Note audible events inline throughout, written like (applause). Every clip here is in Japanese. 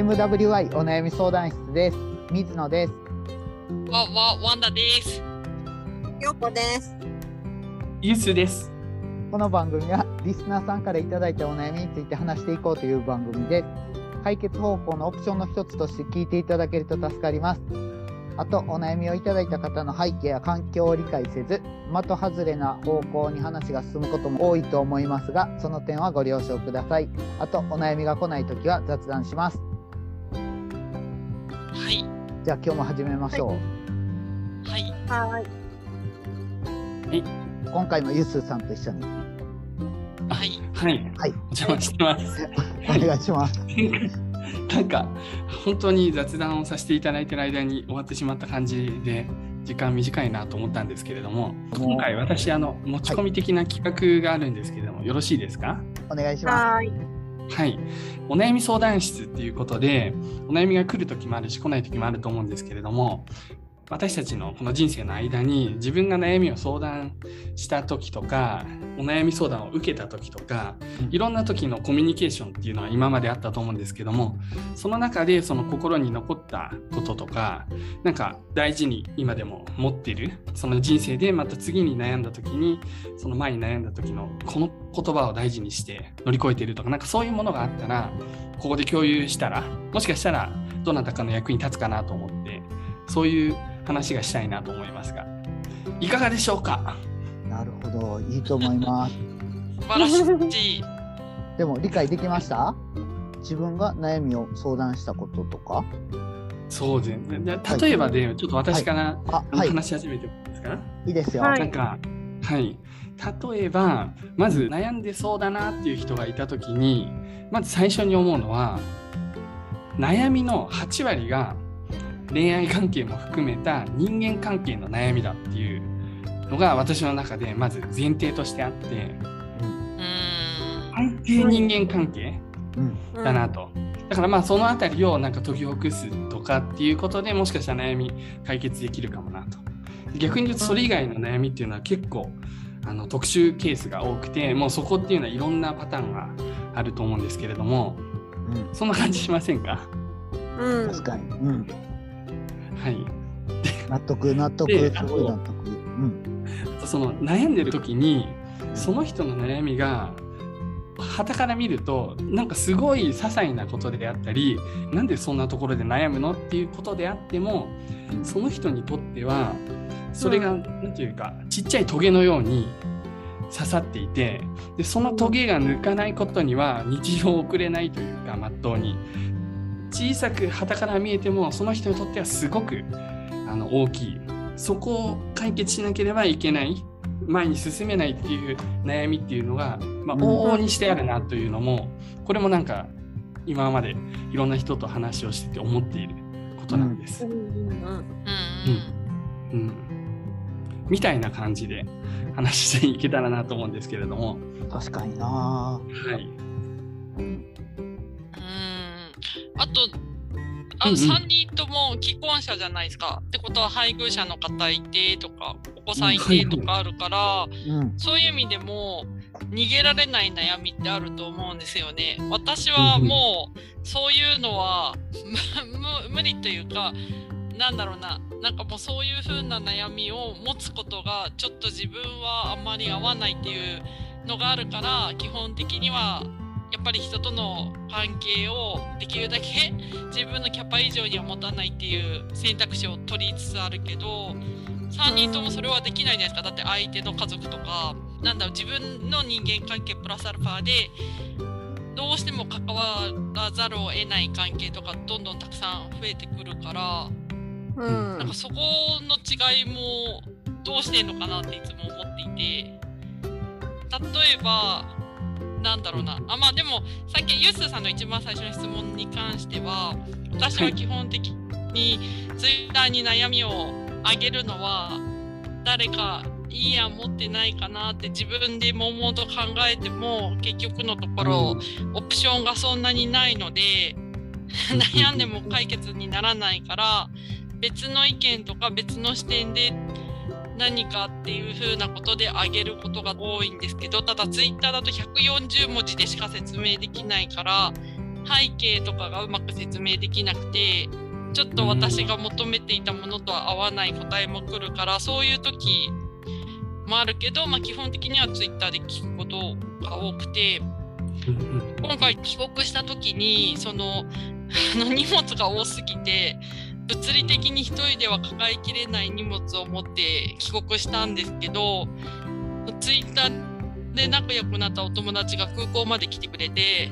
MWI お悩み相談室です。水野です。わ、わ、ワンダです。ようこです。ユースです。この番組はリスナーさんからいただいたお悩みについて話していこうという番組です。解決方法のオプションの一つとして聞いていただけると助かります。あと、お悩みをいただいた方の背景や環境を理解せず、的外れな方向に話が進むことも多いと思いますが、その点はご了承ください。あと、お悩みが来ないときは雑談します。はい。じゃあ今日も始めましょう。はい。はい。今回もユスさんと一緒にはい。はい。はいお邪魔してます。お願いします。(laughs) なんか本当に雑談をさせていただいてる間に終わってしまった感じで時間短いなと思ったんですけれども今回私あの持ち込み的な企画があるんですけれども、よろしいですか？お願いします。はい。お悩み相談室っていうことでお悩みが来る時もあるし来ない時もあると思うんですけれども私たちのこの人生の間に自分が悩みを相談した時とかお悩み相談を受けた時とかうん。いろんな時のコミュニケーションっていうのは今まであったと思うんですけどもその中でその心に残ったこととかなんか大事に今でも持ってるその人生でまた次に悩んだ時にその前に悩んだ時のこの言葉を大事にして乗り越えているとかなんかそういうものがあったらここで共有したらもしかしたらどなたかの役に立つかなと思ってそういう話がしたいなと思いますが。いかがでしょうか？なるほど、いいと思います。素晴らしい。でも理解できました？自分が悩みを相談したこととか？そうですね。で例えばでちょっと私から、はい、話し始めてもいいですか、いいですよ。はい。なんか、はい。例えば、まず悩んでそうだなっていう人がいたときに、まず最初に思うのは、悩みの8割が恋愛関係も含めた人間関係の悩みだっていうのが私の中でまず前提としてあって、うーん。安定人間関係うん、だなと。だからまあそのあたりをなんか解きほぐすとかっていうことでもしかしたら悩み解決できるかもなと。逆に言うとそれ以外の悩みっていうのは結構あの特殊ケースが多くてもうそこっていうのはいろんなパターンがあると思うんですけれどもうん、そんな感じしませんか？うん。確かに、うん、はい。納得、納得、納得。うん、その悩んでる時にその人の悩みが傍から見るとなんかすごい些細なことであったりなんでそんなところで悩むのっていうことであってもその人にとってはそれが何ていうかちっちゃいトゲのように刺さっていてでそのトゲが抜かないことには日常を送れないというかまっとうに小さく傍から見えてもその人にとってはすごくあの大きいそこを解決しなければいけない前に進めないっていう悩みっていうのが、まあ、うん往々にしてあるなというのもこれもなんか今までいろんな人と話をしてて思っていることなんです。うん。うん。うんみたいな感じで話していけたらなと思うんですけれども、確かにな。はい、うん。あと、あうんうん3人とも既婚者じゃないですか。ってことは配偶者の方いてとか、お子さんいてとかあるから、うん、そういう意味でも逃げられない悩みってあると思うんですよね。私はもうそういうのは (laughs) む無理というかなんだろうななんかもうそういう風な悩みを持つことがちょっと自分はあんまり合わないっていうのがあるから基本的にはやっぱり人との関係をできるだけ自分のキャパ以上には持たないっていう選択肢を取りつつあるけど3人ともそれはできないじゃないですかだって相手の家族とかなんだろう自分の人間関係プラスアルファでどうしても関わらざるを得ない関係とかどんどんたくさん増えてくるからうん。なんかそこの違いもどうしてんのかなっていつも思っていて例えばなんだろうな。あまあでもさっきユースさんの一番最初の質問に関しては私は基本的にツイッターに悩みをあげるのは誰かいいや持ってないかなって自分で悶々と考えても結局のところ、オプションがそんなにないので悩んでも解決にならないから別の意見とか別の視点で何かっていう風なことであげることが多いんですけどただツイッターだと140文字でしか説明できないから背景とかがうまく説明できなくてちょっと私が求めていたものとは合わない答えも来るからそういう時もあるけど、まあ、基本的には Twitter で聞くことが多くて今回帰国した時にその (laughs) あの荷物が多すぎて物理的に1人では抱えきれない荷物を持って帰国したんですけど Twitter で仲良くなったお友達が空港まで来てくれて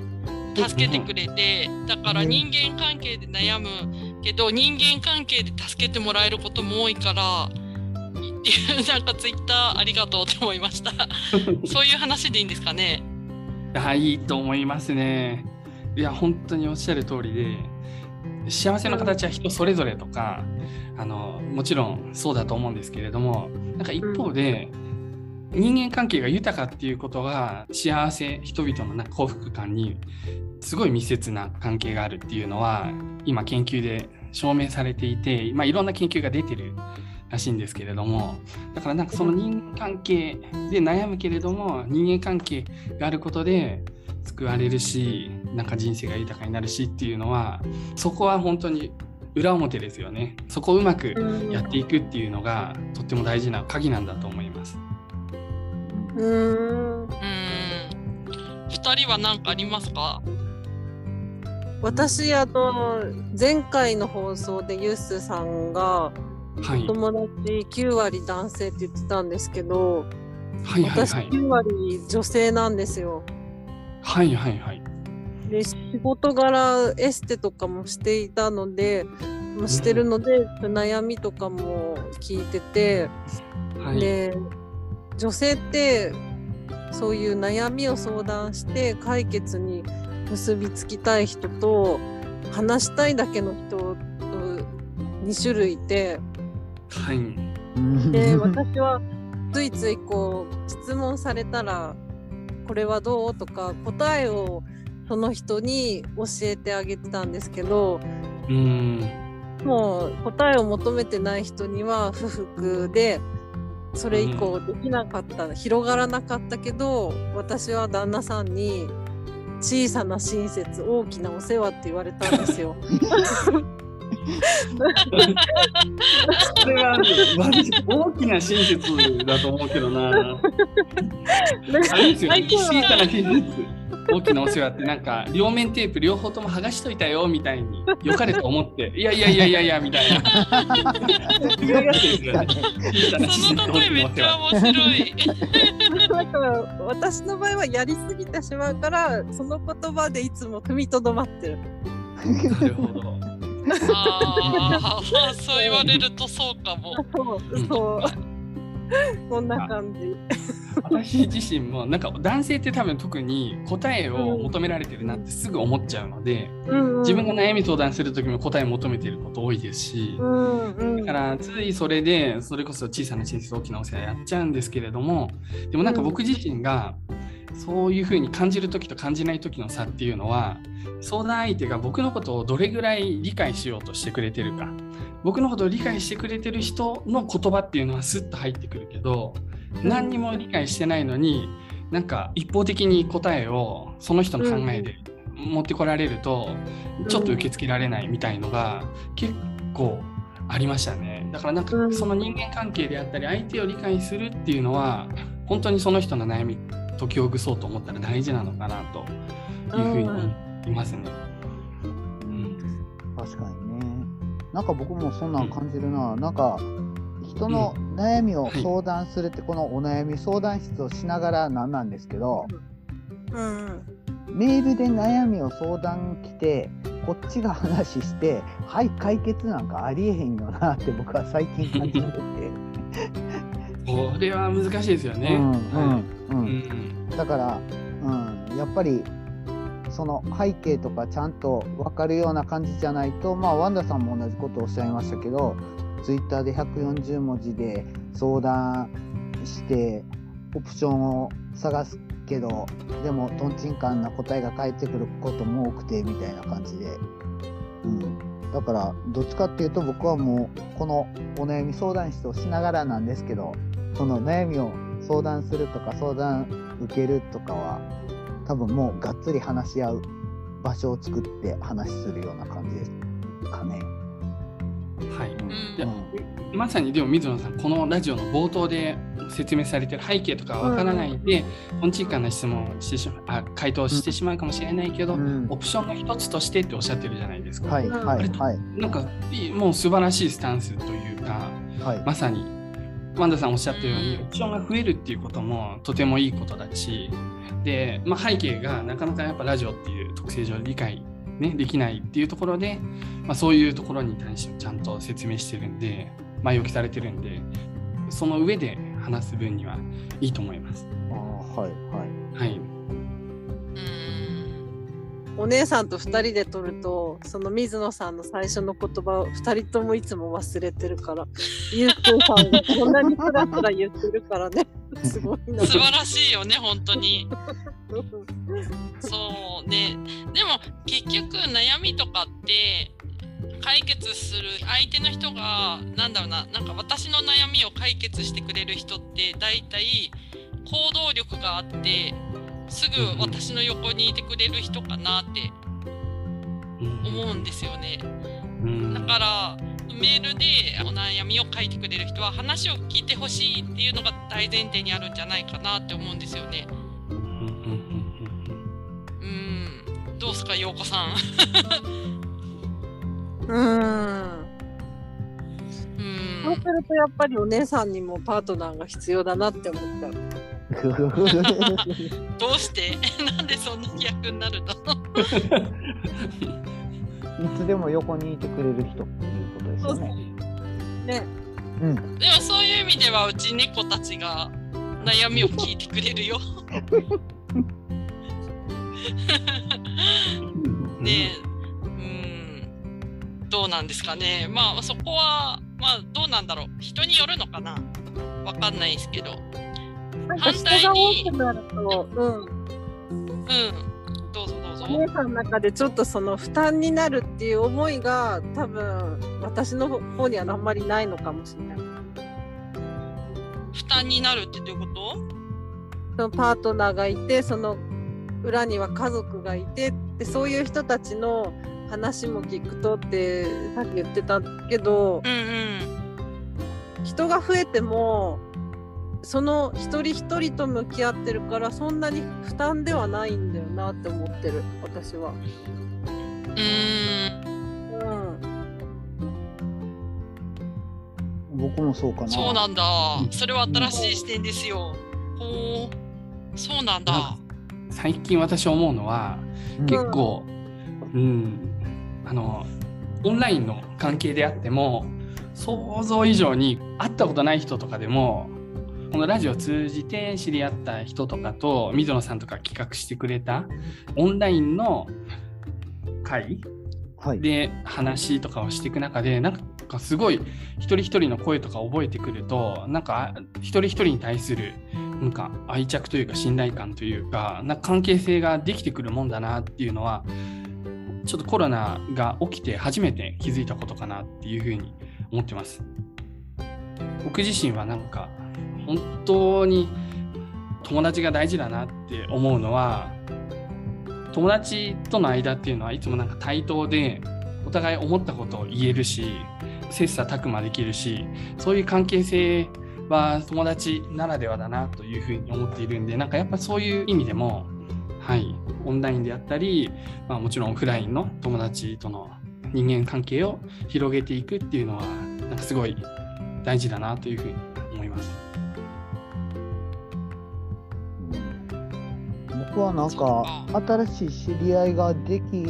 助けてくれてだから人間関係で悩むけど人間関係で助けてもらえることも多いからなんか Twitter ありがとうと思いました。(laughs) そういう話でいいんですかね？あいいと思いますね。いや本当におっしゃる通りで幸せの形は人それぞれとかあのもちろんそうだと思うんですけれどもなんか一方で、人間関係が豊かっていうことが幸せ人々のな幸福感にすごい密接な関係があるっていうのは今研究で証明されていて、まあ、いろんな研究が出てるらしいんですけれどもだからなんかその人間関係で悩むけれども人間関係があることで救われるしなんか人生が豊かになるしっていうのはそこは本当に裏表ですよね。そこをうまくやっていくっていうのがとっても大事な鍵なんだと思います。うーん。うん。2人は何かありますか？私あの前回の放送でユースさんがはい、友達9割男性って言ってたんですけど、私はいはいはい。9割女性なんですよ。はいはいはいで仕事柄エステとかもしていたのでもうしてるので、悩みとかも聞いてて、はいで女性ってそういう悩みを相談して解決に結びつきたい人と話したいだけの人と2種類いてはいで私はついついこう質問されたら「これはどう?」とか答えをその人に教えてあげてたんですけどうーんもう答えを求めてない人には不服でそれ以降できなかった、広がらなかったけど私は旦那さんに「小さな親切大きなお世話」って言われたんですよ。(laughs) それは私大きな親切だと思うけどな。あれですよ、小さな親切。大きなお世話ってなんか両面テープ両方とも剥がしといたよみたいに良かれと思っていやいやいやいやいやみたいなその例えめっちゃ面白い。だから私の場合はやりすぎてしまうからその言葉でいつも踏みとどまってる。なるほどああ、そう言われるとそうかも。そうそう。こんな感じ。私自身もなんか男性って多分特に答えを求められてるなってすぐ思っちゃうので自分が悩み相談する時も答え求めてること多いですしうんうんだからついそれでそれこそ小さな親切大きなお世話やっちゃうんですけれどもでもなんか僕自身がそういうふうに感じる時と感じない時の差っていうのは相談相手が僕のことをどれぐらい理解しようとしてくれてるか。僕のことを理解してくれてる人の言葉っていうのはスッと入ってくるけど何にも理解してないのになんか一方的に答えをその人の考えで持ってこられるとちょっと受け付けられないみたいのが結構ありましたね。だからなんかうん。その人間関係であったり相手を理解するっていうのは本当にその人の悩み解きほぐそうと思ったら大事なのかなというふうに思いますね。うん確かにね。なんか僕もそんなん感じるな。なんか人の悩みを相談するって、このお悩み相談室をしながらなんなんですけど、うんメールで悩みを相談来て、こっちが話して、はい、解決なんかありえへんよなって僕は最近感じてて。これは難しいですよね。うんはいうんううんんだから、うん、やっぱりその背景とかちゃんと分かるような感じじゃないと、まあ、ワンダさんも同じことをおっしゃいましたけど、ツイッターで140文字で相談して、オプションを探すけど、でも、とんちんかんな答えが返ってくることも多くてみたいな感じで。うん、だから、どっちかっていうと、僕はもう、このお悩み相談室をしながらなんですけど、その悩みを相談するとか相談受けるとかは多分もうがっつり話し合う場所を作って話するような感じですかね。はい。うん。まさにでも水野さんこのラジオの冒頭で説明されてる背景とかわからないで、とん。ちんかんな質問をしてしまあ回答してしまうかもしれないけど、うん。オプションの一つとしてっておっしゃってるじゃないですか。はい。うんはい。はいなんかいいもう素晴らしいスタンスというかはい。まさにワンダさんおっしゃったようにうん。オプションが増えるっていうこともとてもいいことだしで、まあ、背景がなかなかやっぱラジオっていう特性上理解、ね、できないっていうところで、まあ、そういうところに対してちゃんと説明してるんで前置きされてるんでその上で話す分にはいいと思います。あーはいはい。はい、うんお姉さんと2人で撮るとその水野さんの最初の言葉を2人ともいつも忘れてるからゆうこさんがこんなにつらつら言ってるからね。すごいな。素晴らしいよね本当に。そうね。でも結局悩みとかって解決する相手の人がなんだろうななんか私の悩みを解決してくれる人って大体行動力があってすぐ私の横にいてくれる人かなって思うんですよね。うんだからメールでお悩みを書いてくれる人は話を聞いてほしいっていうのが大前提にあるんじゃないかなって思うんですよね。うんどうすか、ようこさん。うんうん、そうするとやっぱりお姉さんにもパートナーが必要だなって思った。(laughs) どうして？(laughs) なんでそんな逆になるの？(laughs) いつでも横にいてくれる人っていうことですよね。ね、うん。でもそういう意味ではうち猫たちが悩みを聞いてくれるよ。うんねうん、どうなんですかね。まあそこは、まあどうなんだろう。人によるのかなわかんないですけど。なんか人が多くなると、うん、うん。どうぞどうぞ。お姉さんの中でちょっとその負担になるっていう思いが多分私の方にはあんまりないのかもしれない。負担になるってどういうこと？そのパートナーがいてその裏には家族がいてでそういう人たちの話も聞くとってさっき言ってたけどうんうん。人が増えてもその一人一人と向き合ってるからそんなに負担ではないんだよなって思ってる私は。うーん。うん僕もそうかな。そうなんだう。んそれは新しい視点ですよ。ほう。そうなんだ。最近私思うのはうん結構、うん、あのオンラインの関係であっても想像以上に会ったことない人とかでもこのラジオを通じて知り合った人とかと水野さんとか企画してくれたオンラインの会？はい。で話とかをしていく中でなんかすごい一人一人の声とか覚えてくるとなんか一人一人に対するなんか愛着というか信頼感というかなんか関係性ができてくるもんだなっていうのはちょっとコロナが起きて初めて気づいたことかなっていうふうに思ってます。僕自身はなんか本当に友達が大事だなって思うのは友達との間っていうのはいつもなんか対等でお互い思ったことを言えるし切磋琢磨できるしそういう関係性は友達ならではだなというふうに思っているんでなんかやっぱそういう意味でもはいオンラインであったり、まあ、もちろんオフラインの友達との人間関係を広げていくっていうのはなんかすごい大事だなというふうに思います。僕はなんか新しい知り合いができ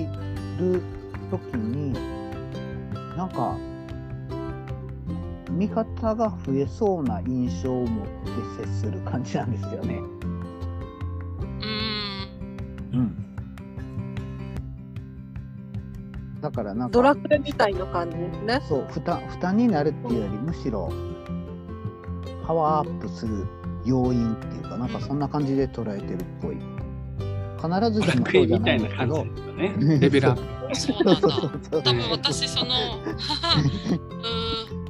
る時になんか味方が増えそうな印象を持って接する感じなんですよね。うーん。うん。だからなんドラかクエみたいな感じですね。そう負担負担になるっていうよりむしろパワーアップする要因っていうかなんかそんな感じで捉えてるっぽい。必ずしも楽そうじゃない園みたいなんですけど。感じですよね。レベルアップ。そうな多分私そのうーん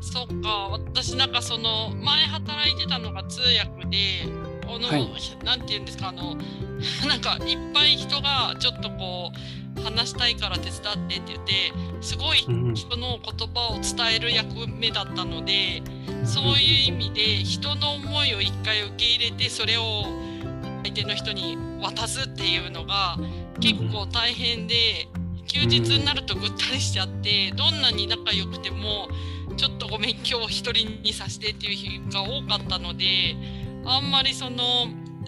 そっか私なんかその前働いてたのが通訳であの、はいなんて言うんですかあの (laughs) なんかいっぱい人がちょっとこう話したいから手伝ってって言ってすごいうん人の言葉を伝える役目だったのでそういう意味で人の思いを一回受け入れてそれを相手の人に渡すっていうのが結構大変で休日になるとぐったりしちゃってどんなに仲良くてもちょっとごめん今日一人にさせてっていう日が多かったのであんまりその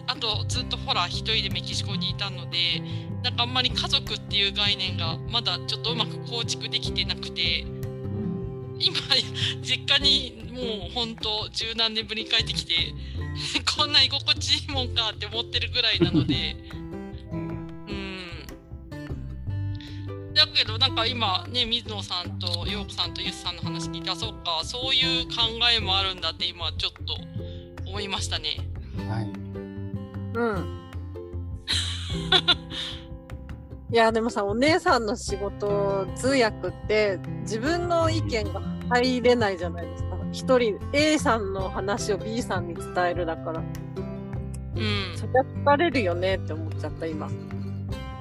あとずっとほら一人でメキシコにいたのでなんかあんまり家族っていう概念がまだちょっとうまく構築できてなくて今実家にもうほんと十何年ぶりに帰ってきて (laughs) こんな居心地いいもんかって思ってるぐらいなので。うんだけどなんか今ね水野さんと陽子さんとゆすさんの話聞いてあそっかそういう考えもあるんだって今ちょっと思いましたね。はい。うん。(laughs) いやでもさお姉さんの仕事通訳って自分の意見が入れないじゃないですか。一人 A さんの話を B さんに伝えるだから。うん。そりゃ疲れるよねって思っちゃった今。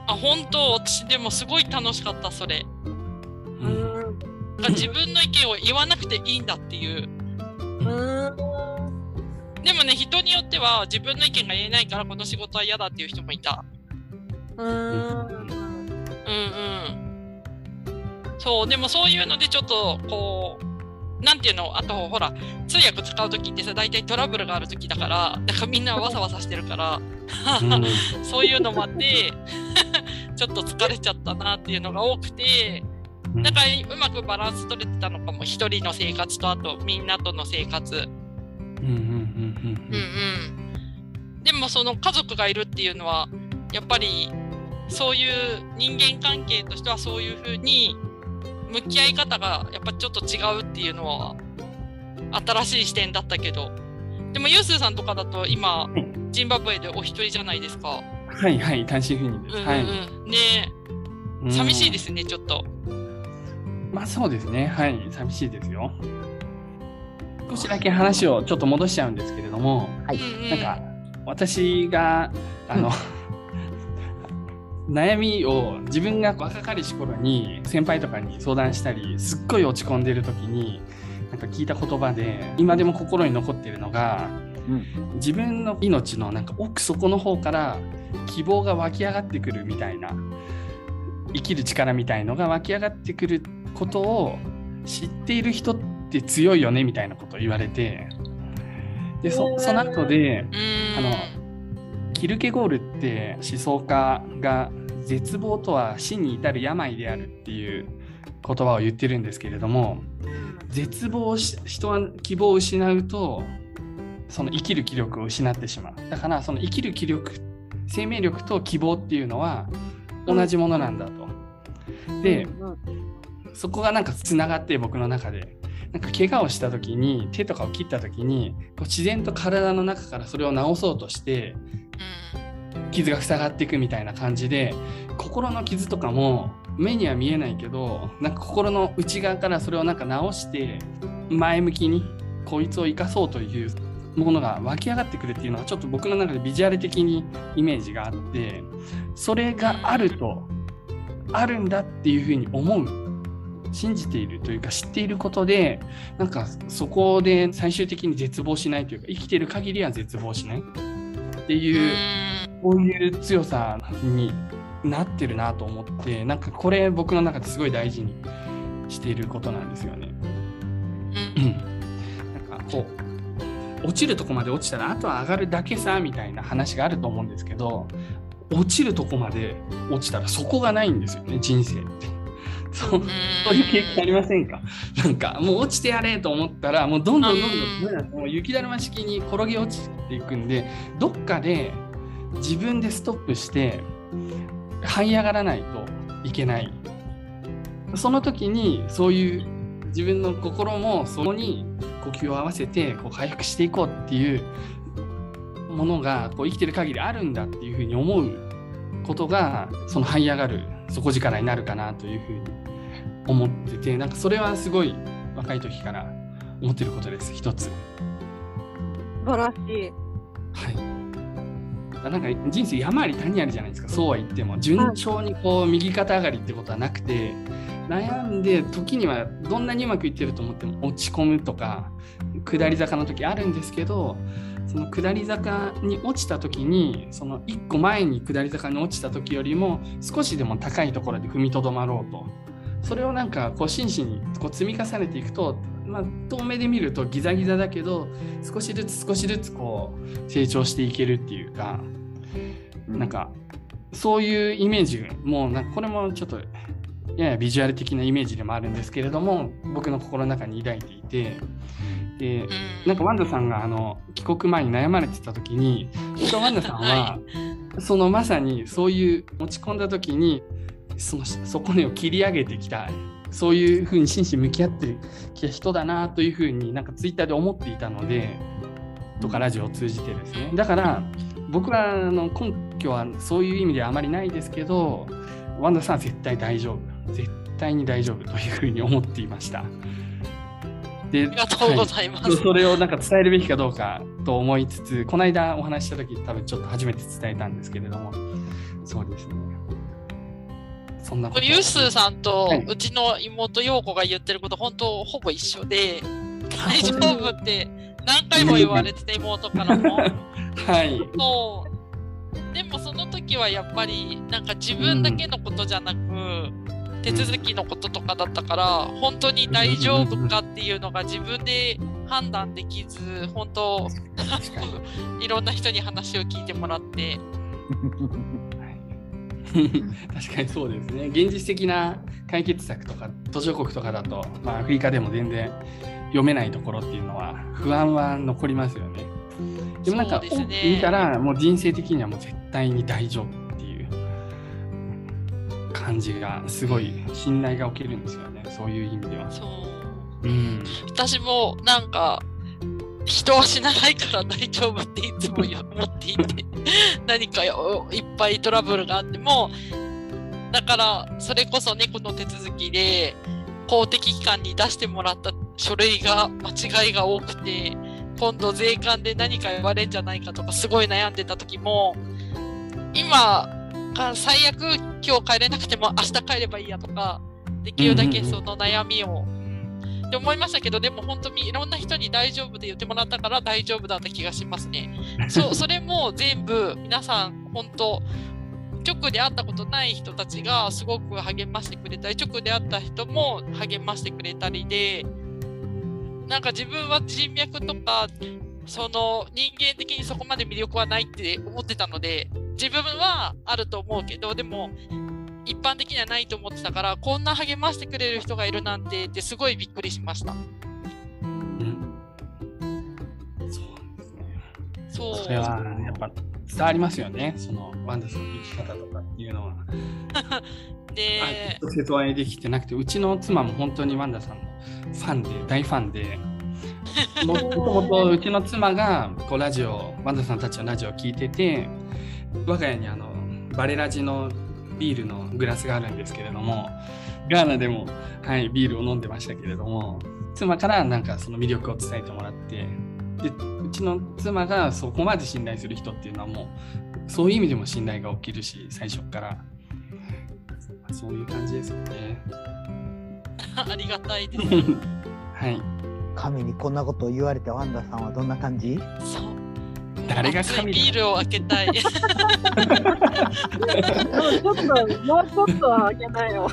あ本当？私でもすごい楽しかったそれ。うーん自分の意見を言わなくていいんだっていう。うーん。でもね人によっては自分の意見が言えないからこの仕事は嫌だっていう人もいた。うーんうんうん。そう、でもそういうのでちょっとこう、なんていうの、あとほら、通訳使う時ってさ、大体トラブルがある時だから、だからみんなわさわさしてるから、(laughs) (laughs) そういうのもあって、(laughs) ちょっと疲れちゃったなっていうのが多くて、うんなんかうまくバランス取れてたのかも、一人の生活とあとみんなとの生活。うんうんうんうんうん。でもその家族がいるっていうのはやっぱりそういう人間関係としてはそういうふうに向き合い方がやっぱちょっと違うっていうのは新しい視点だったけどでもユースーさんとかだと今いジンバブエでお一人じゃないですか。はいはい単身赴任です。うんうんうんはい。ねえ寂しいですねちょっと。うん。まあそうですねはい寂しいですよ。少しだけ話をちょっと戻しちゃうんですけれども、はいうんうんなんか私があの、悩みを自分が若かりし頃に先輩とかに相談したりすっごい落ち込んでる時になんか聞いた言葉で今でも心に残っているのがうん。自分の命のなんか奥底の方から希望が湧き上がってくるみたいな生きる力みたいのが湧き上がってくることを知っている人って強いよねみたいなことを言われてでそその後でうん。あのキルケゴールって思想家が絶望とは死に至る病であるっていう言葉を言ってるんですけれども絶望し人は希望を失うとその生きる気力を失ってしまう。だからその生きる気力生命力と希望っていうのは同じものなんだと。でうんそこがなんかつながって僕の中でなんか怪我をした時に手とかを切った時にこう自然と体の中からそれを治そうとして傷が塞がっていくみたいな感じで心の傷とかも目には見えないけどなんか心の内側からそれをなんか直して前向きにこいつを生かそうというものが湧き上がってくるっていうのはちょっと僕の中でビジュアル的にイメージがあってそれがあるとあるんだっていうふうに思う。信じているというか知っていることでなんかそこで最終的に絶望しないというか生きている限りは絶望しないっていう。こういう強さになってるなと思ってなんかこれ僕の中ですごい大事にしていることなんですよね。なんかこう落ちるとこまで落ちたらあとは上がるだけさみたいな話があると思うんですけど落ちるとこまで落ちたらそこがないんですよね人生って。そう。そういう経験ありませんか？なんかもう落ちてやれと思ったらもうどんどん。どんどんもう雪だるま式に転げ落ちていくんでどっかで自分でストップして這い上がらないといけない。その時にそういう自分の心もそこに呼吸を合わせてこう回復していこうっていうものがこう生きてる限りあるんだっていうふうに思うことがその這い上がる底力になるかなというふうに思っててなんかそれはすごい若い時から思ってることです一つ。素晴らしい。はいなんか人生山あり谷ありじゃないですかそうは言っても順調にこう右肩上がりってことはなくて悩んで時にはどんなにうまくいってると思っても落ち込むとか下り坂の時あるんですけどその下り坂に落ちた時にその1個前に下り坂に落ちた時よりも少しでも高いところで踏みとどまろうと。それをなんかこう真摯にこう積み重ねていくと、まあ、遠目で見るとギザギザだけど少しずつ少しずつこう成長していけるっていうかなんかそういうイメージもうなんかこれもちょっとややビジュアル的なイメージでもあるんですけれども僕の心の中に抱いていて。でなんかワンダさんがあの帰国前に悩まれてた時にワンダさんは、そのまさにそういう落ち込んだ時にその底根を切り上げてきたそういうふうに真摯に向き合ってきた人だなというふうになんかツイッターで思っていたのでとかラジオを通じてですね。だから僕はあの根拠はそういう意味ではあまりないですけどワンダさんは絶対大丈夫。絶対に大丈夫というふうに思っていました。でありがとうございます、はい、それをなんか伝えるべきかどうかと思いつつこの間お話した時多分ちょっと初めて伝えたんですけれども。そうですね。そんなこと。ユースさんとうちの妹陽子が言ってること本当ほぼ一緒で大丈夫って何回も言われてて妹からも。はい。そう。でもその時はやっぱりなんか自分だけのことじゃなく、うん手続きのこととかだったから本当に大丈夫かっていうのが自分で判断できず本当いろんな人に話を聞いてもらって。(laughs) 確かにそうですね。現実的な解決策とか途上国とかだと、まあ、アフリカでも全然読めないところっていうのは不安は残りますよね。でもなんか、ね、見たらもう人生的にはもう絶対に大丈夫感じがすごい信頼が起きるんですよね。そういう意味では。そう、うん、私もなんか人は死なないから大丈夫っていつも思っていて (laughs) 何かいっぱいトラブルがあってもだからそれこそ猫の手続きで公的機関に出してもらった書類が間違いが多くて今度税関で何か言われるんじゃないかとかすごい悩んでた時も今最悪今日帰れなくても明日帰ればいいやとかできるだけその悩みを、って思いましたけどでも本当にいろんな人に大丈夫で言ってもらったから大丈夫だった気がしますね。そう (laughs) それも全部皆さん本当直で会ったことない人たちがすごく励ましてくれたり直で会った人も励ましてくれたりでなんか自分は人脈とかその人間的にそこまで魅力はないって思ってたので自分はあると思うけどでも一般的にはないと思ってたからこんな励ましてくれる人がいるなんてってすごいびっくりしました。うん、そうですね。そうそれはやっぱ伝わりますよねそのワンダさんの生き方とかっていうのは。(laughs) で直接お会いできてなくてうちの妻も本当にワンダさんのファンで大ファンで。(laughs) もともとうちの妻がこうラジオワンダさんたちのラジオを聞いてて我が家にあのバレラジのビールのグラスがあるんですけれどもガーナでも、はい、ビールを飲んでましたけれども妻からなんかその魅力を伝えてもらってでうちの妻がそこまで信頼する人っていうのはもうそういう意味でも信頼が起きるし最初から。そういう感じですよね。(laughs) ありがたいです。(laughs) はい。神にこんなことを言われてワンダさんはどんな感じ？そう誰が神ビールを開けたい。ちょっと、もうちょっとは開けないよ。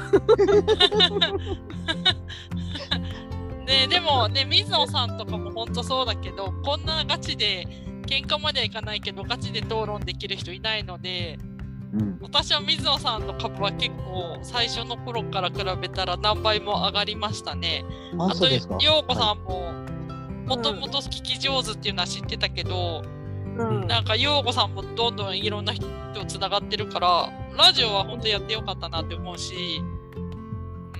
ねでもね、水野さんとかも本当そうだけど、こんなガチで、喧嘩まではいかないけど、ガチで討論できる人いないので、うん、私は水野さんの株は結構最初の頃から比べたら何倍も上がりましたね。あと、陽子さんももともと聞き上手っていうのは知ってたけど、うん、なんか陽子さんもどんどんいろんな人とつながってるからラジオは本当やってよかったなって思うし。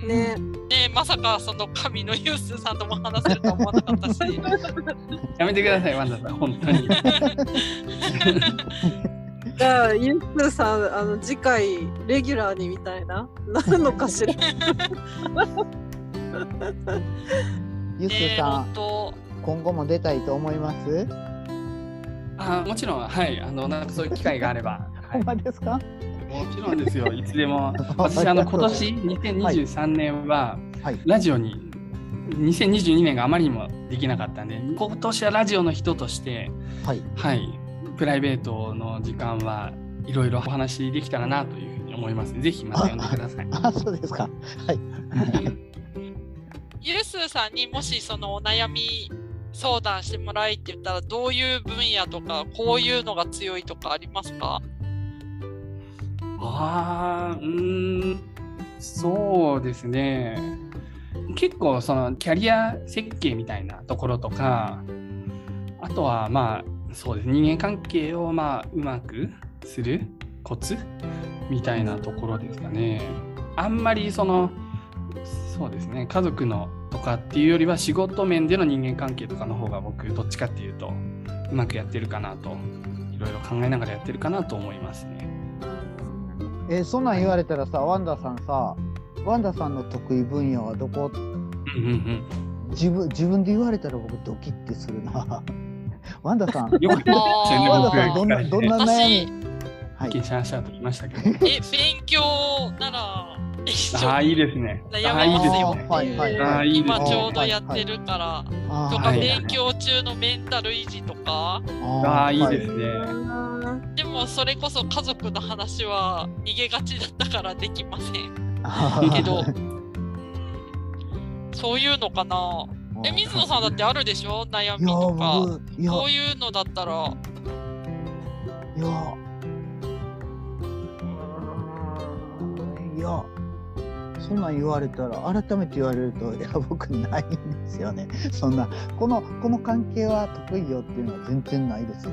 ね。ねまさかその神のユースさんとも話せるとは思わなかったし。(laughs) やめてくださいワンダさん本当に。(laughs) じゃあユースさんあの次回レギュラーにみたいな？なるのかしら？ユースさん、今後も出たいと思います？あもちろん、はい、あのなんかそういう機会があれば、はい、ほんまですか？もちろんですよ、(laughs) いつでも。私、あの今年2023年は、はい。ラジオに、2022年があまりにもできなかったんで、今年はラジオの人として、はい。はい、プライベートの時間はいろいろお話できたらなというふうに思います。ので、ぜひまた呼んでください。あそうですか。はい。ゆうすーさんにもしそのお悩み相談してもらいって言ったらどういう分野とかこういうのが強いとかありますか？ああ、うん、そうですね。結構そのキャリア設計みたいなところとか、あとはまあそうです人間関係をまあうまくするコツみたいなところですかね。あんまりそのそうですね家族のとかっていうよりは仕事面での人間関係とかの方が僕どっちかっていうとうまくやってるかなといろいろ考えながらやってるかなと思いますね。えーそんなん言われたらさワンダさんさワンダさんの得意分野はどこ？うんうん自分自分で言われたら僕ドキッてするな。(laughs) ワンダさん。うん。よワンダさんどんなどんな悩私み？はい。シャンシャンときましたけど。え勉強なら一 (laughs) 緒ああ、いいにですね。悩ああ、いいみますよですね。はいはいああ、いいです今ちょうどね。やってるからとかはい勉強中のメンタル維持とか。ああ、いいはですね。でもそれこそ家族の話は逃げがちだったからできません。(laughs) けど。そういうのかな。え水野さんだってあるでしょ？悩みとか。こういうのだったら。いや。いやそんなん言われたら改めて言われるといや僕ないんですよね。(laughs) そんなこのこの関係は得意よっていうのは全然ないですね。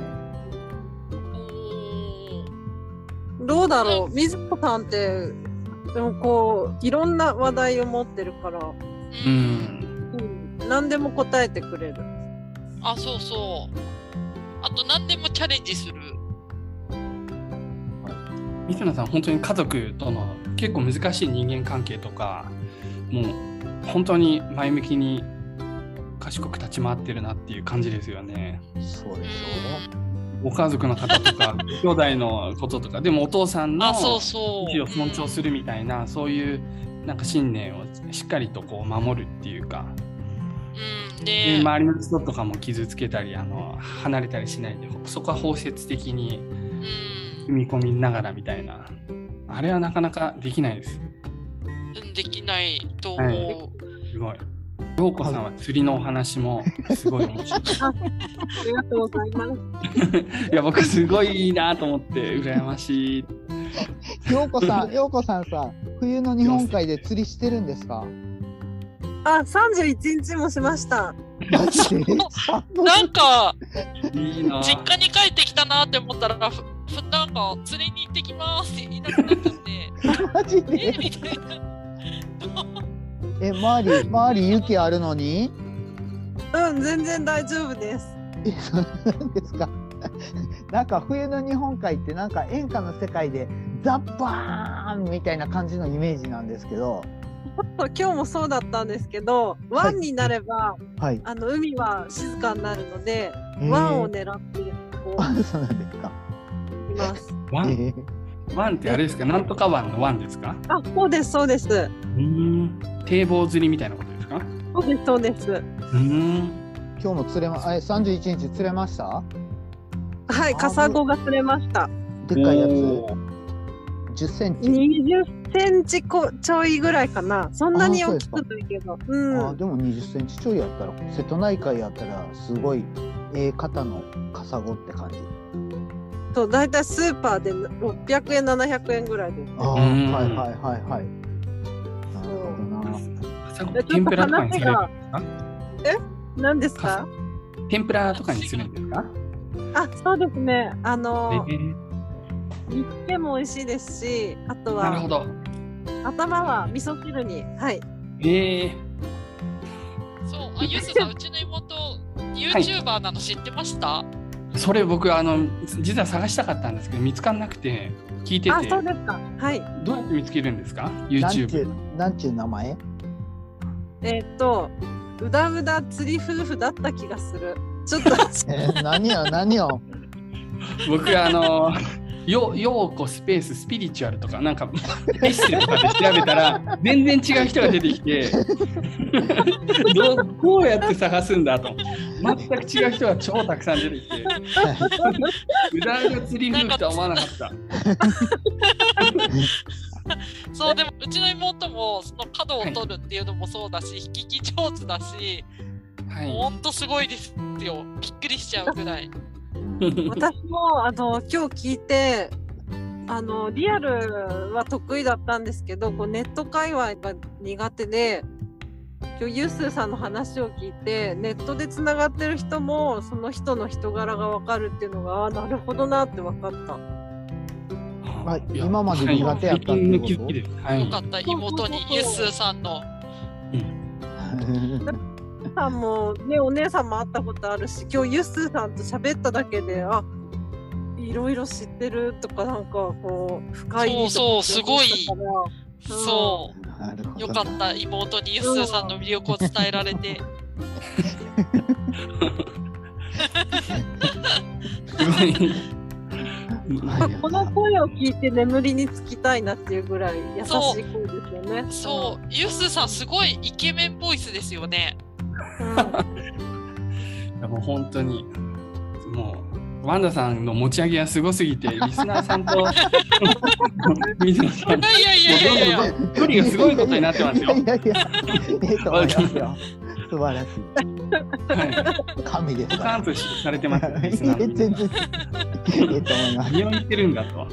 どうだろう？水子さんってでもこういろんな話題を持ってるから、ううん。ん。うん、何でも答えてくれる。あそうそう。あと何でもチャレンジする。水野さん、本当に家族との結構難しい人間関係とか、もう本当に前向きに賢く立ち回ってるなっていう感じですよね。そうでしうご家族の方とか、兄弟のこととか、でもお父さんの意思を尊重するみたいな、そういうなんか信念をしっかりとこう守るっていうか、うんでで、周りの人とかも傷つけたりあの離れたりしないでそこは包摂的にうん。踏み込みながらみたいなあれはなかなかできないです。うんできないと思う、はい。すごい。陽子さんは釣りのお話もすごい面白い。(laughs) ありがとうございます。(laughs) いや僕すごいいいなと思って羨ましい。ょ陽子さん (laughs) 陽子さんさ冬の日本海で釣りしてるんですか？あ、三十一日もしました。マジでなんかいいな。実家に帰ってきたなって思ったらなんか釣りに行ってきますっていなくなっちゃって。マジえでみたいな。え周り周り雪あるのに？うん、全然大丈夫です。えそうなんですか。なんか冬の日本海ってなんか演歌の世界でザッバーンみたいな感じのイメージなんですけどそ (laughs) う今日もそうだったんですけど、湾になれば、はい。あの海は静かになるので、えー湾を狙ってこあ (laughs) そうなんですか、ういます。ワンえ。ーワンってあれですか？なんとかワンのワンですか？あ、そうです、そうです。うーん。堤防釣りみたいなことですか？そうです、そうです。うーん。今日も釣れまえ31日釣れました？はい、カサゴが釣れました。でっかいやつ10センチ、20センチこちょいぐらいかな。そんなに大きあそうですか。くないけど。うん。あでも20センチちょいやったら瀬戸内海やったらすごいええ型のカサゴって感じ。そう、だいたいスーパーで600円、700円ぐらいで。す。ああはいうん。はいはいはいなるほどな。朝ごえちょっと天ぷらとかにするんですか？何ですか？天ぷらとかにするんですか？あ、そうですね。あのえ、ー煮付けも美味しいですし、あとはなるほど。頭は味噌汁に、はい。ええそうあゆすさんうちの妹 YouTuber なの知ってました、それ僕あの実は探したかったんですけど見つからなくて聞いてあ、てそうですか。はい。どうやって見つけるんですか？YouTube うなんちゅう名前？えーっと、うだうだ釣り夫婦だった気がする。ちょっと、(laughs) えー何よ何よ？僕あのよようこスペーススピリチュアルとかなんかエッセイとかで調べたら全然違う人が出てきて (laughs) どうどうやって探すんだと全く違う人が超たくさん出てきてうだうだ釣り夫婦とは思わなかった。そうでもうちの妹もその角を取るっていうのもそうだし、引き上手だし、はいほんとすごいですよ。びっくりしちゃうぐらい。私もあの今日聞いてあのリアルは得意だったんですけどこうネット界隈が苦手で今日ユースーさんの話を聞いてネットでつながってる人もその人の人柄が分かるっていうのがなるほどなって分かった。あ今まで苦手やったっていうこと？はい。よかった、妹にユッスーさんの。(laughs) さんもねお姉さんも会ったことあるし今日ユッスーさんと喋っただけであいろいろ知ってるとかなんかこう深いそうそうすごいとかそう。よかった、妹にユッスーさんの魅力を伝えられて。すごい。はいこの声を聞いて眠りにつきたいなっていうぐらい優しい声ですよね。そう、ユッスーさんすごいイケメンボイスですよね。うん。(laughs) いやもう本当にもうワンダさんの持ち上げがすごすぎてリスナーさんと (laughs) 水野さんいやいやいやいやいや。距離がすごいことになってますよいやいやいや、い。素晴らしはいい。神ですドから。カンとされてますいリスナや全ー然ええと思います。何を言ってるんだとわか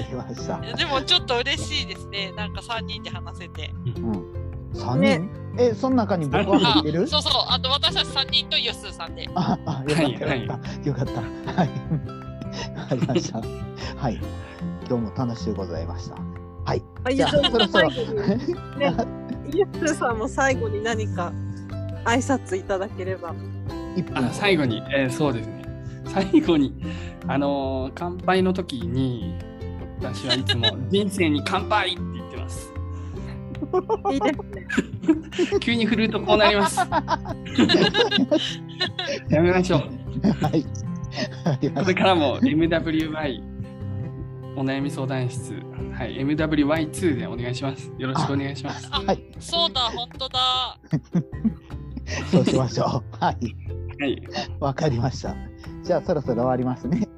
りました。でもちょっと嬉しいですね。なんか3人で話せて。うん。三ね人？え、その中に僕はあ入ってる？そうそう。あと私たち3人とユッスーさんで。あ、あ、よかったはいよかった。よかった。はい。(laughs) わかりました。はい。どうも楽しゅうございました。はい。あじゃあそろそろ最後にね (laughs) ゆずさんも最後に何か挨拶いただければ。あ。最後に、えーそうですね最後にあのー乾杯の時に私はいつも人生に乾杯って言ってますいいですね。急に振るとこうなります (laughs) やめましょうはい。(laughs) こ。れからも MWY お悩み相談室、はい、MWY2 でお願いします。よろしくお願いします。あ、はいそうだ、本当だ。(laughs) そうしましょう。はい。はい、わかりました。じゃあそろそろ終わりますね。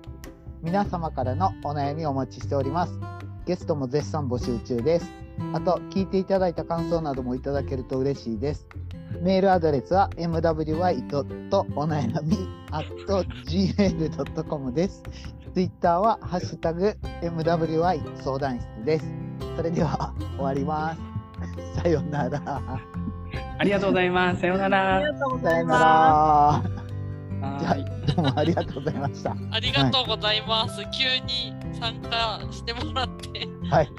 皆様からのお悩みをお待ちしております。ゲストも絶賛募集中です。あと、聞いていただいた感想などもいただけると嬉しいです。メールアドレスは mwy.onayami.gmail.com です。ツイッターはハッシュタグ MWY 相談室です。それでは終わります。さようなら。ありがとうございます。さようなあら。りがとうごさようなざいまら。じゃあはいどうもありがとうございました。ありがとうございます。急に参加してもらって。はい。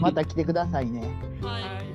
また来てくださいね。はい